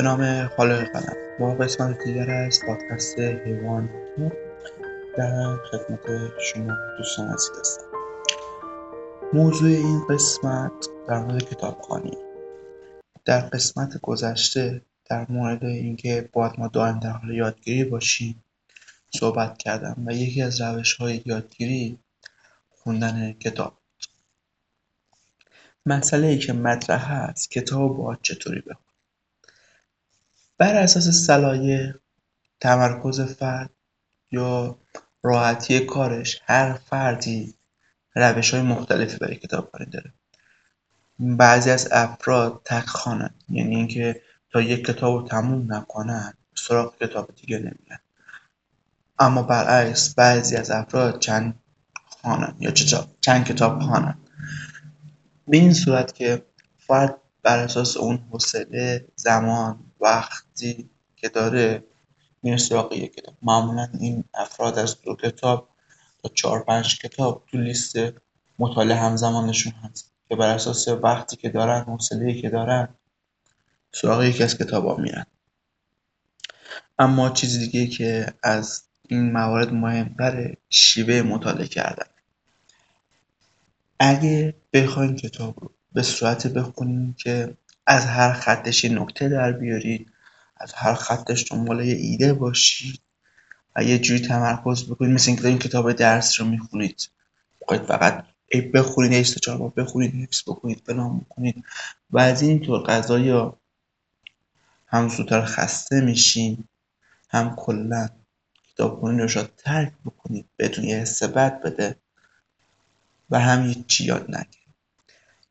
به نام خالق قلم. با قسمت دیگر از پادکست حیوان در خدمت شما دوستان عزیز هستم. موضوع این قسمت در مورد کتابخوانی در قسمت گذشته در مورد اینکه باید ما دائم در حال یادگیری باشیم صحبت کردم و یکی از روش های یادگیری خوندن کتاب مسئله ای که مطرح هست کتاب باید چطوری بخونیم بر اساس صلاحیت تمرکز فرد یا راحتی کارش هر فردی روش های مختلفی برای کتابخوانی داره. بعضی از افراد تک یعنی اینکه تا یک کتاب رو تموم نکنن سراغ کتاب دیگه نمیرن. اما برعکس بعضی از افراد چند خوانن یا چند کتاب خوانن به این صورت که فرد بر اساس اون حوصله زمان وقتی که داره میره سراغ یک کتاب معمولا این افراد از دو کتاب تا چهار پنج کتاب تو لیست مطالعه همزمانشون هست که بر اساس وقتی که دارن حوصله که دارن سراغ یکی از ها میرن. اما چیزی دیگه که از این موارد مهمتره شیوه مطالعه کردن. اگه بخواین کتاب رو به صورت بخونین که از هر خطش نکته در بیارید از هر خطش دنبال یه ایده باشید و یه جوری تمرکز بکنید. مثل اینکه این کتاب درس رو می‌خونید. باید فقط ای بخونید ای چهار بار بخونید حفظ بکنید فلان بکنید و از این طور قضایی هم زودتر خسته میشین هم کلا کتابخونی رو شاید ترک بکنید بهتون یه حس بد بده و هم هیچی یاد نگیرید.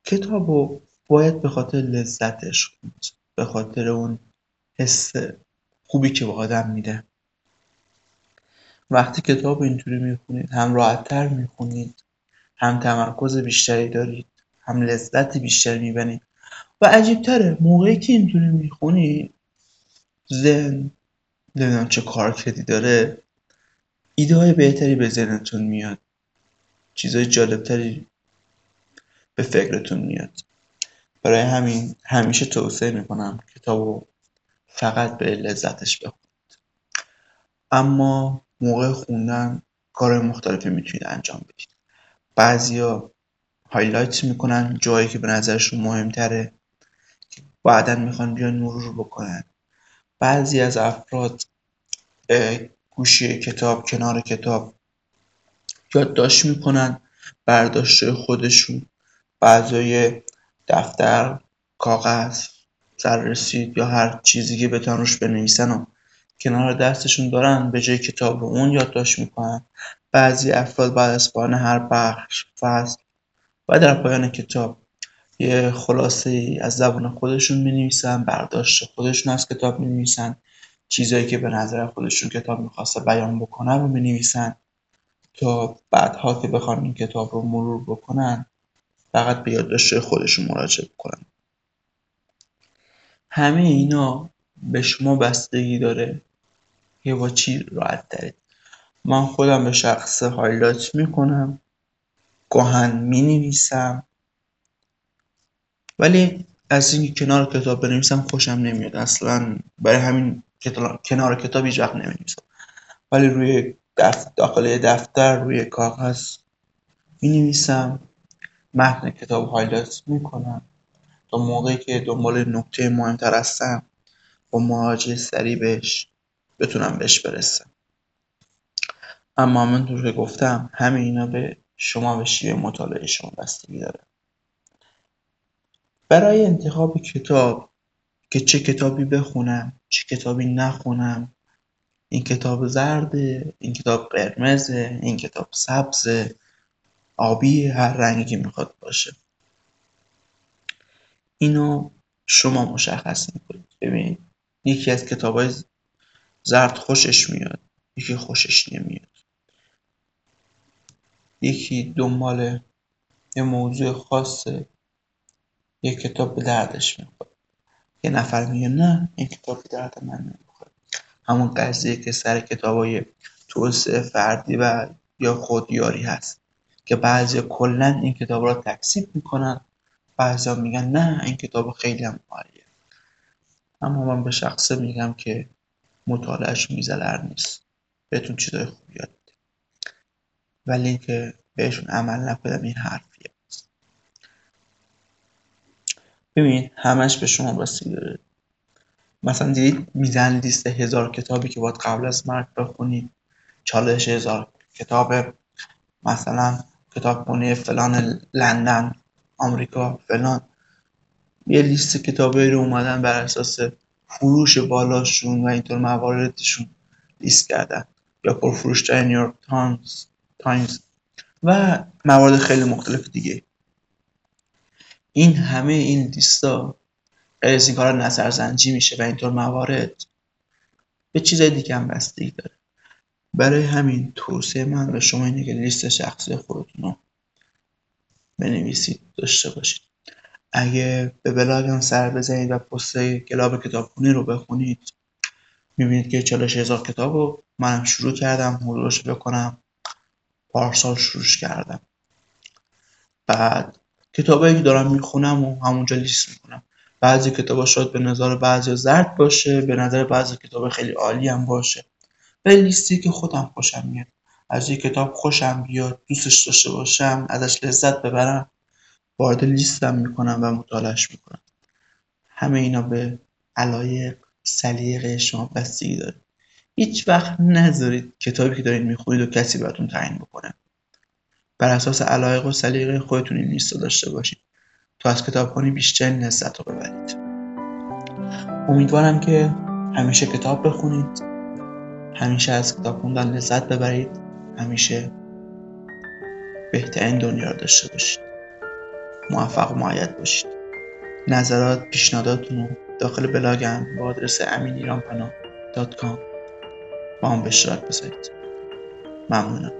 کتاب رو باید به خاطر لذتش خوند به خاطر اون حس خوبی که به آدم میده. وقتی کتاب اینطوری می‌خونید هم راحتتر می‌خونید هم تمرکز بیشتری دارید هم لذت بیشتری می‌برید و عجیبتره موقعی که اینطوری می‌خونید ذهن نمی‌دونم چه کارکردی داره ایده های بهتری به ذهنتون میاد. چیزهای جالبتری به فکرتون میاد. برای همین همیشه توصیه می‌کنم کتاب فقط به لذتش بخونید. اما موقع خوندن کار مختلفی می‌تونید انجام بدید. بعضیا هایلایت می‌کنن جایی که به نظرشون مهمتره که بعدا می‌خوان بیان مرور بکنن. بعضی از افراد گوشی کتاب کنار کتاب یادداشت می‌کنن برداشت خودشون بعضای دفتر کاغذ سررسید یا هر چیزی که بتونن روش بنویسن و کنار دستشون دارن به جای کتاب رو اون یادداشت می‌کنن. بعضی افراد بعد از پایان هر بخش فصل و در پایان کتاب یه خلاصه از زبان خودشون می نویسن برداشت خودشون از کتاب می نویسن چیزایی که به نظر خودشون کتاب می‌خواسته بیان بکنن رو می نویسن تا بعدها که بخوان این کتاب رو مرور بکنن. فقط به یادداشت خودشون مراجعه بکنن. همه اینا به شما بستگی داره که با چی راحت دارید من خودم به شخص هایلایت می‌کنم گاهن می نویسم ولی از اینکه کنار کتاب بنویسم خوشم نمیاد. اصلا برای همین کنار کتاب هیچ وقت نویسم ولی روی دفتر داخل دفتر روی کاغذ می نویسم متن کتاب هایلایت می‌کنم. تا موقعی که دنبال نکته مهمتر هستم با مراجعه سریع بهش بتونم بهش برسم. اما همونطور که گفتم همه اینا به شما به شیوه مطالعه شما بستگی داره. برای انتخاب کتاب که چه کتابی بخونم چه کتابی نخونم این کتاب زرده این کتاب قرمزه این کتاب سبزه آبی هر رنگی که می‌خواد باشه. اینو شما مشخص می‌کنید. ببین یکی از کتاب های زرد خوشش میاد یکی خوشش نمیاد. یکی دنبال یه موضوع خاصه یه کتاب به دردش می‌خوره. یه نفر میگه نه این کتاب به درد من نمی‌خوره. همون قضیه که سر کتاب های توسعه فردی و یا خودیاری هست. که بعضی کلا این کتاب را تکسیب می‌کنن بعضی میگن نه این کتاب خیلی هم عالیه. اما من به شخصه میگم که مطالعهش میزلر نیست. بهتون چیزای خوبی یاد ولی اینکه بهشون عمل نکنم این حرفیه. ببین همش به شما بستگی مثلا دیدید میزنن لیست هزار کتابی که باید قبل از مرگ بخونید. چالش هزار کتاب مثلا کتابخونه فلان لندن آمریکا فلان. یه لیست کتابایی رو اومدن بر اساس فروش بالاشون و اینطور مواردشون لیست کردن یا پرفروشترین نیویورک تایمز تایمز. و موارد خیلی مختلف دیگه. این همه این لیستا غیر از این کارا نظرسنجی میشه و اینطور موارد به چیزای دیگه هم بستگی داره. برای همین توصیه من به شما اینه که لیست شخصی خودتون رو بنویسید داشته باشید. اگه به بلاگم سر بزنید و پست کلاب کتابخونی رو بخونید می‌بینید که 40 هزار کتاب رو منم شروع کردم مرورش بکنم پارسال شروعش کردم. بعد کتابایی که دارم می‌خونم و همونجا لیست می‌کنم. بعضی کتابا شاید به نظر بعضی زرد باشه به نظر بعضی کتاب خیلی عالی هم باشه. ولی لیستی که خودم خوشم میاد. از یه کتاب خوشم بیاد دوستش داشته باشم ازش لذت ببرم وارد لیستم می‌کنم و مطالعهش می‌کنم. همه اینا به علایق سلیقه شما بستگی داره. هیچ وقت نذارید کتابی که دارید می‌خونید و کسی براتون تعیین بکنه. بر اساس علایق و سلیقه خودتون این لیست داشته باشید. تا از کتابخونی بیشتر لذت رو ببرید. امیدوارم که همیشه کتاب بخونید. همیشه از کتاب خوندن لذت ببرید. همیشه بهترین دنیا رو داشته باشید. موفق و معید باشید. نظرات پیشنهاداتتون رو داخل بلاگم با آدرس امین ایران پناه دات کام با هم به اشتراک بذارید. ممنونم.